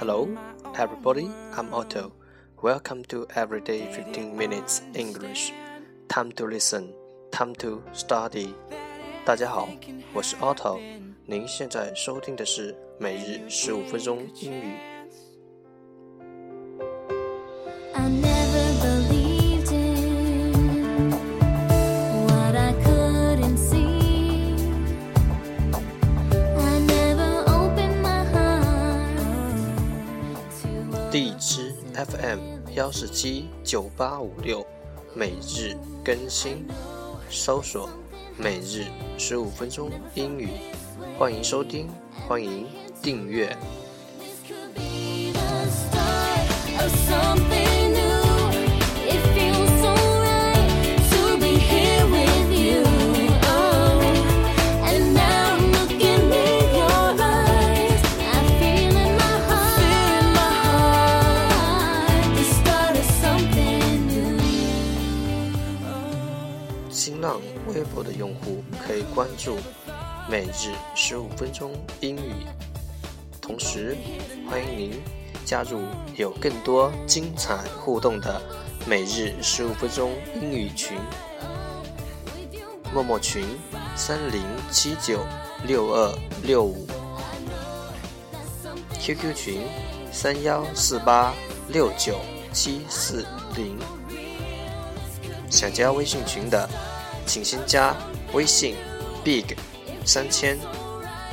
Hello, everybody. I'm Otto. Welcome to Everyday 15 Minutes English. Time to listen. Time to study. 大家好，我是 Otto。您现在收听的是每日十五分钟英语。 M 幺四七九八五六，每日更新，搜索“每日十五分钟英语”，欢迎收听，欢迎订阅。浪微博的用户可以关注“每日十五分钟英语”，同时欢迎您加入有更多精彩互动的“每日十五分钟英语群”。陌陌群三零七九六二六五，QQ 群三幺四八六九七四零。想加微信群的，请先加微信 big 三千，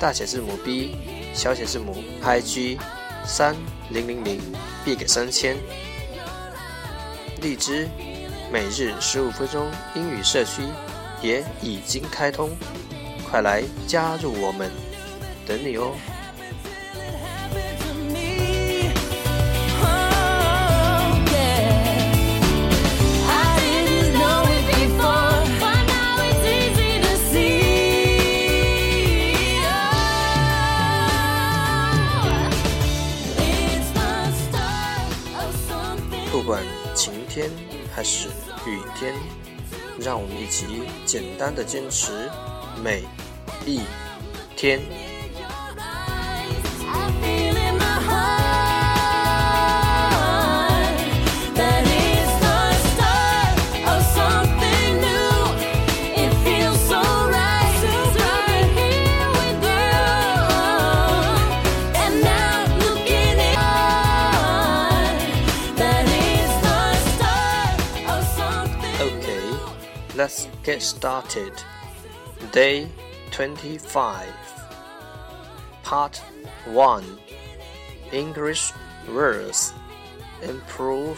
大写字母 B，小写字母 I G 三零零零 big 三千。荔枝每日十五分钟英语社区也已经开通，快来加入我们，等你哦！还是雨天，让我们一起简单的坚持每一天。let's get started. Day 25, Part 1 English words. Improve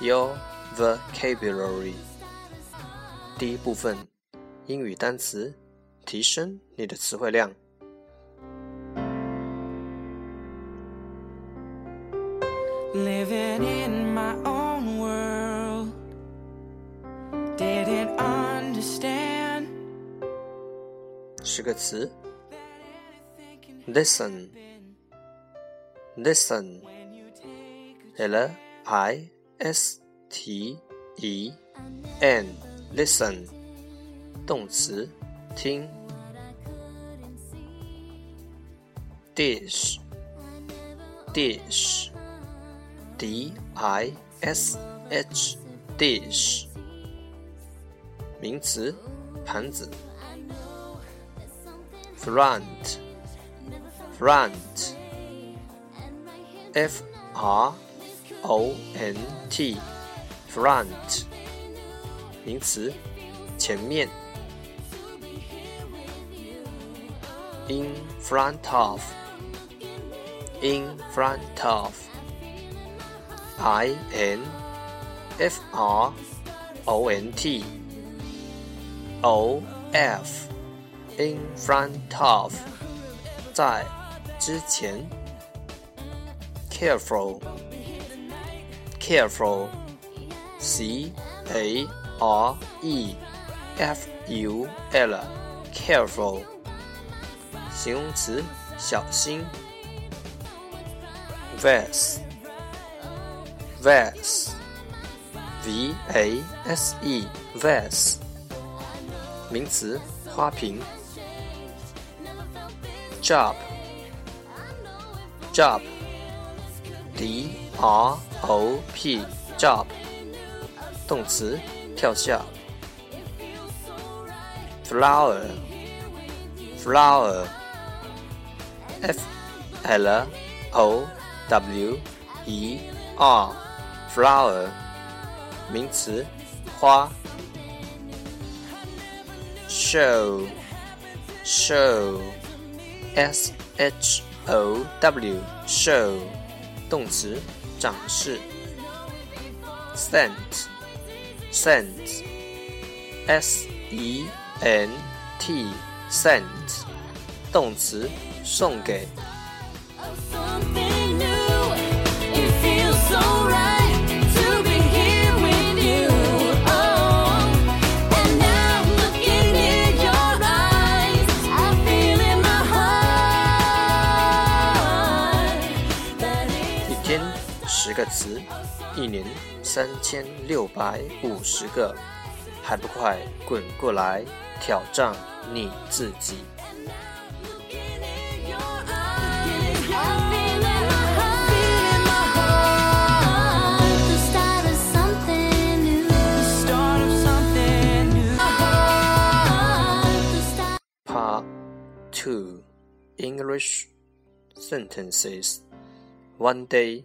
your vocabulary. 第一部分，英语单词，提升你的词汇量。 Living in my own 十个词 listen listen listen listen 动词听 dish dish dish dish 名词盘子 front front f r o n t front 名词前面 in front of in front of i n f r o n t o f in front of，在之前。careful careful c a r e f u l careful 形容词小心。vase vase v a s e vase 名词花瓶。 job job D R O P drop，动词，跳下。flower flower F L O W E R flower 名词，花。show show S H O W show 动词，展示。scent scent S E N T sent 动词，送给。 个词，一年三千六百五十个，还不快滚过来挑战你自己！ looking in your eyes. I feel in my heart the start of something new. The start of something new. The start. Part Two English Sentences One Day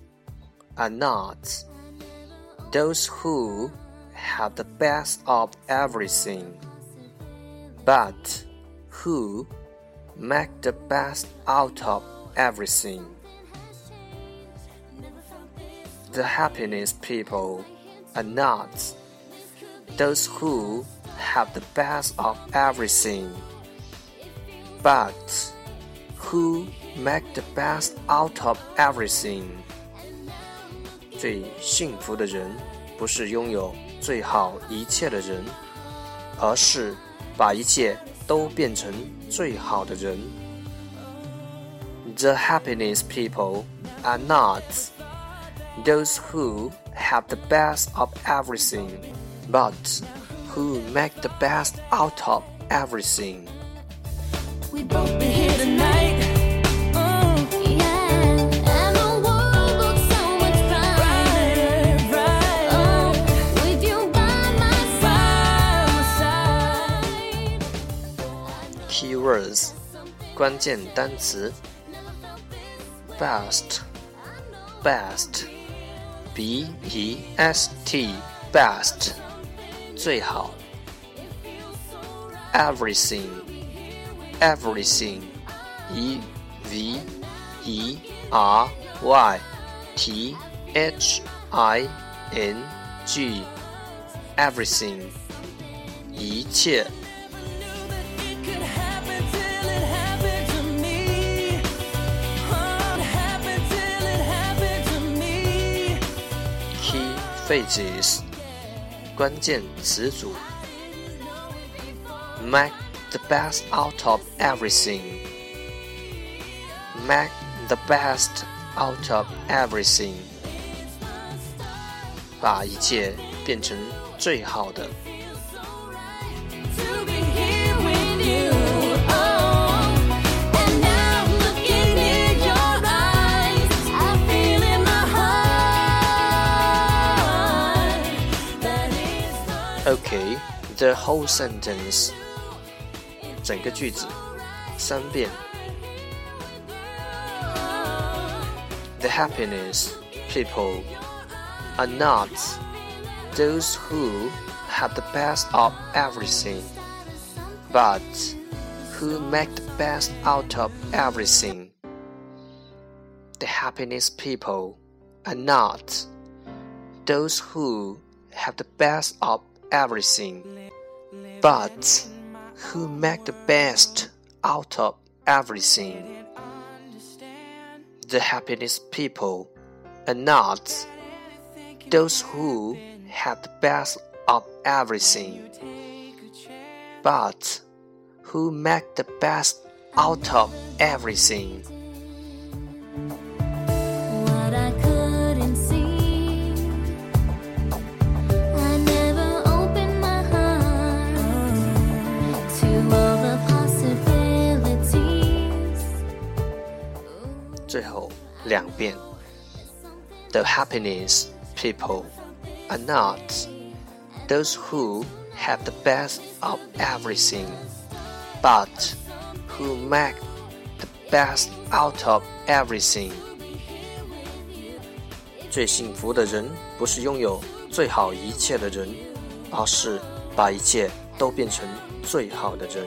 are not those who have the best of everything, but who make the best out of everything. The happiness people are not those who have the best of everything, but who make the best out of everything. 最幸福的人，不是拥有最好一切的人，而是把一切都变成最好的人。The happiness people are not those who have the best of everything, but who make the best out of everything. 关键单词 best best b e s t best 最好 everything everything e v e r y t h i n g everything 一切 key phrases 关键词组 make the best out of everything make the best out of everything 把一切变成最好的 the whole sentence 整个句子三遍 The happiness people are not those who have the best of everything, but who make the best out of everything. The happiness people are not those who have the best of everything, but who make the best out of everything. The happiness people are not those who have the best of everything, but who make the best out of everything. 两遍。The happiness people are not those who have the best of everything, but who make the best out of everything. 最幸福的人不是拥有最好一切的人，而是把一切都变成最好的人。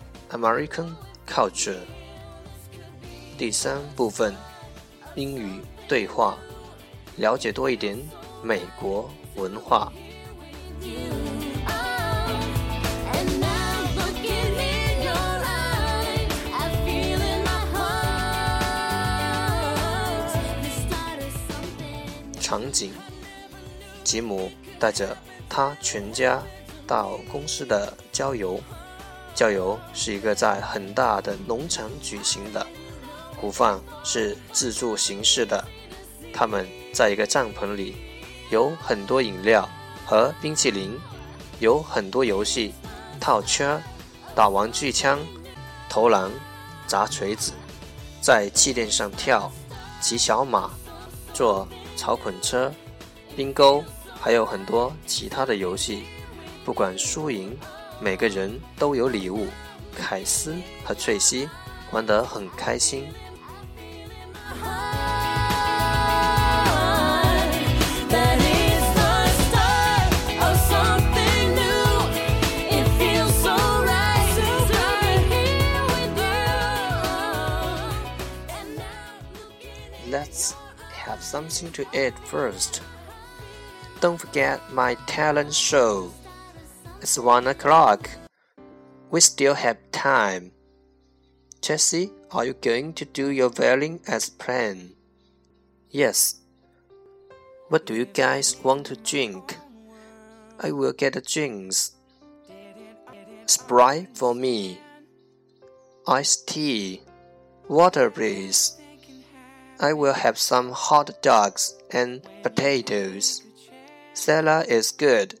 american culture 第三部分英语对话了解多一点美国文化。场景吉姆带着他全家到公司的郊游。郊游是一个在很大的农场举行的，午饭是自助形式的。他们在一个帐篷里，有很多饮料和冰淇淋，有很多游戏，套圈、打玩具枪、投篮、砸锤子，在气垫上跳、骑小马、坐草捆车、冰钩，还有很多其他的游戏。不管输赢，每个人都有礼物。凯斯和翠西玩得很开心。 That is the start of something new. It feels so right to be here with you. And now Let's have something to eat first. Don't forget my talent show. It's one o'clock. We still have time. Jessie, are you going to do your violin as planned? Yes. What do you guys want to drink? I will get the drinks. Sprite for me. Iced tea. Water, please. I will have some hot dogs and potatoes. Salad is good.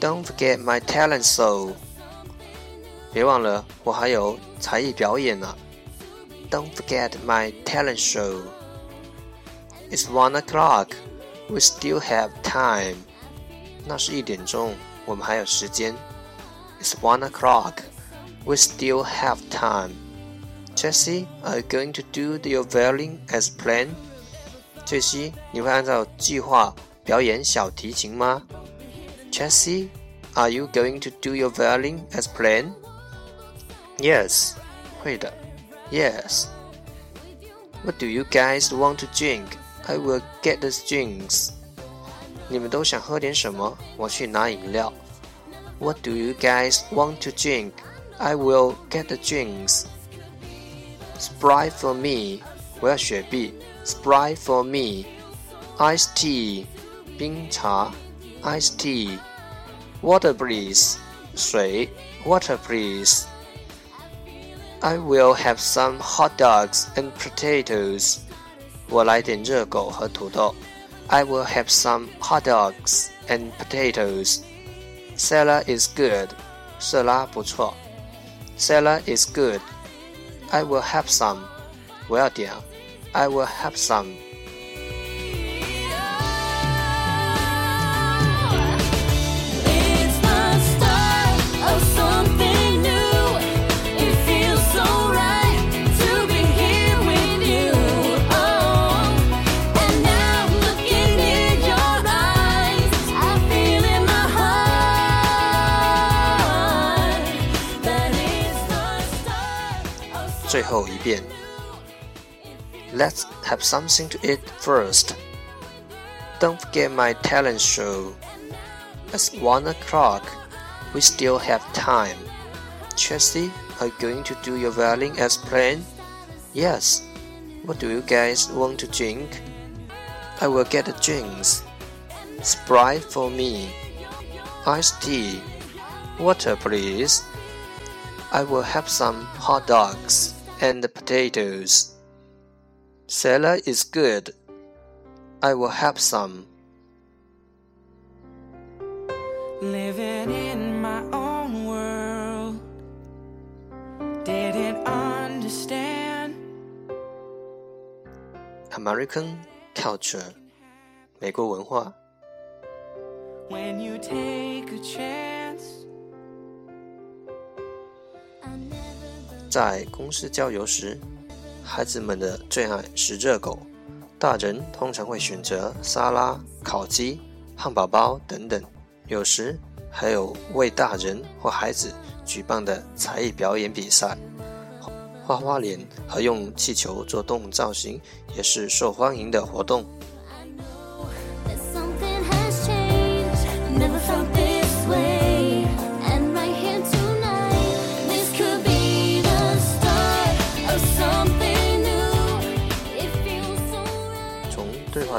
Don't forget my talent show. 别忘了，我还有才艺表演呢。Don't forget my talent show. It's one o'clock. We still have time. 那是一点钟，我们还有时间。It's one o'clock. We still have time. Jessie, are you going to do your violin as planned? 翠西，你会按照计划表演小提琴吗 ？Jessie, are you going to do your violin as planned? Yes, 会的。Yes. What do you guys want to drink? I will get the drinks. 你们都想喝点什么？我去拿饮料。What do you guys want to drink? I will get the drinks. Sprite for me. 我要雪碧。Sprite for me. Iced tea. 冰茶。 Iced tea. Water please. 水。Water please. I will have some hot dogs and potatoes. 我来点热狗和土豆。I will have some hot dogs and potatoes. Salad is good. 色拉不错。Salad is good. I will have some. 我要点。I will have some. 最后一遍。Let's have something to eat first. Don't forget my talent show. It's one o'clock. We still have time. Chelsea, are you going to do your violin as planned? Yes. What do you guys want to drink? I will get the drinks. Sprite for me. Iced tea. Water, please. I will have some hot dogs and potatoes. Salad is good. I will have some. Living in my own world, didn't understand. American culture，美国文化。 When you take a chance, 在公司郊游时，孩子们的最爱是热狗，大人通常会选择沙拉、烤鸡、汉堡包等等，有时还有为大人或孩子举办的才艺表演比赛。画花脸和用气球做动物造型也是受欢迎的活动。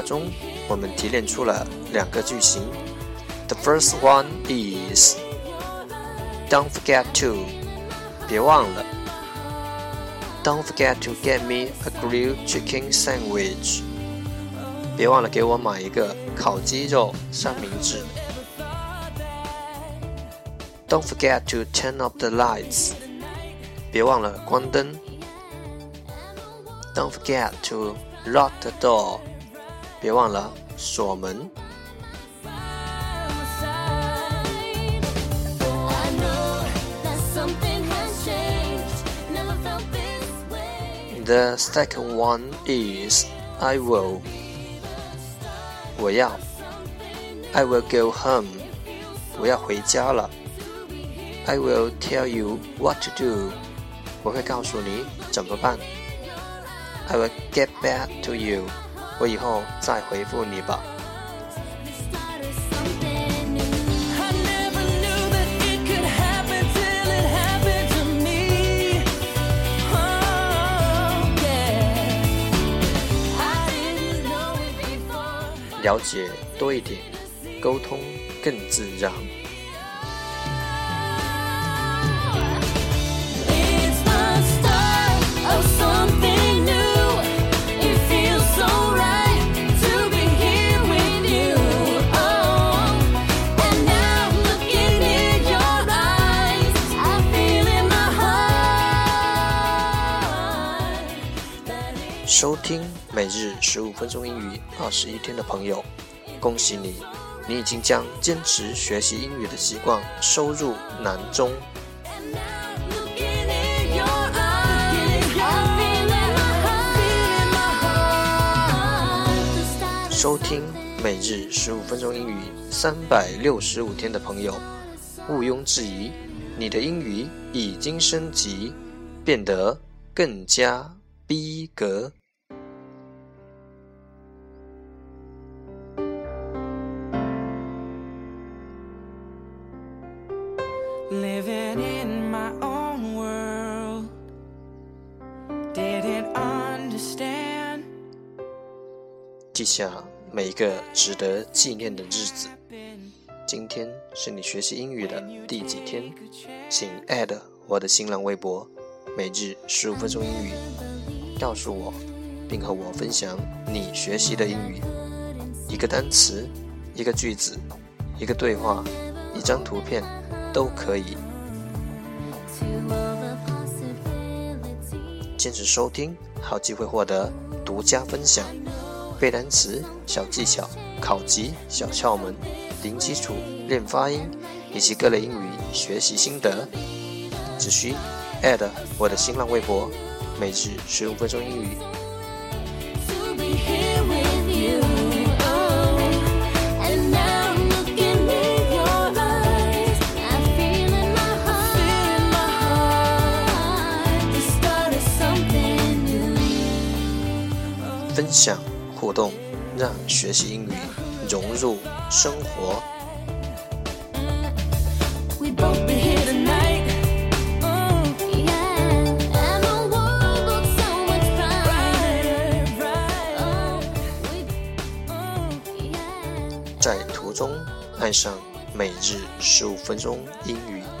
从对话中，我们提炼出了两个句型。The first one is Don't forget to，别忘了。Don't forget to get me a grilled chicken sandwich，别忘了给我买一个烤鸡肉三明治。Don't forget to turn off the lights，别忘了关灯。Don't forget to lock the door， 别忘了锁门。 I know that something has changed. Never felt this way. The second one is I will. 我要。I will go home. 我要回家了。I will tell you what to do. 我会告诉你怎么办。I will get back to you. 我以后再回复你吧。了解多一点沟通更自然。收听每日十五分钟英语二十一天的朋友，恭喜你，你已经将坚持学习英语的习惯收入囊中。收听每日十五分钟英语三百六十五天的朋友，毋庸置疑，你的英语已经升级，变得更加逼格。记下每一个值得纪念的日子。今天是你学习英语的第几天？请 add 我的新浪微博每日十五分钟英语，告诉我，并和我分享你学习的英语。一个单词，一个句子，一个对话，一张图片，都可以。坚持收听，好机会获得独家分享。背单词、小技巧、考级小窍门、零基础练发音，以及各类英语学习心得，只需 add 我的新浪微博，每日十五分钟英语。分享活动让学习英语融入生活。在途中爱上每日十五分钟英语。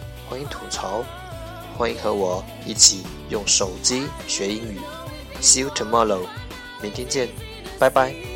欢迎吐槽，欢迎和我一起用手机学英语。See you tomorrow，明天见，拜拜。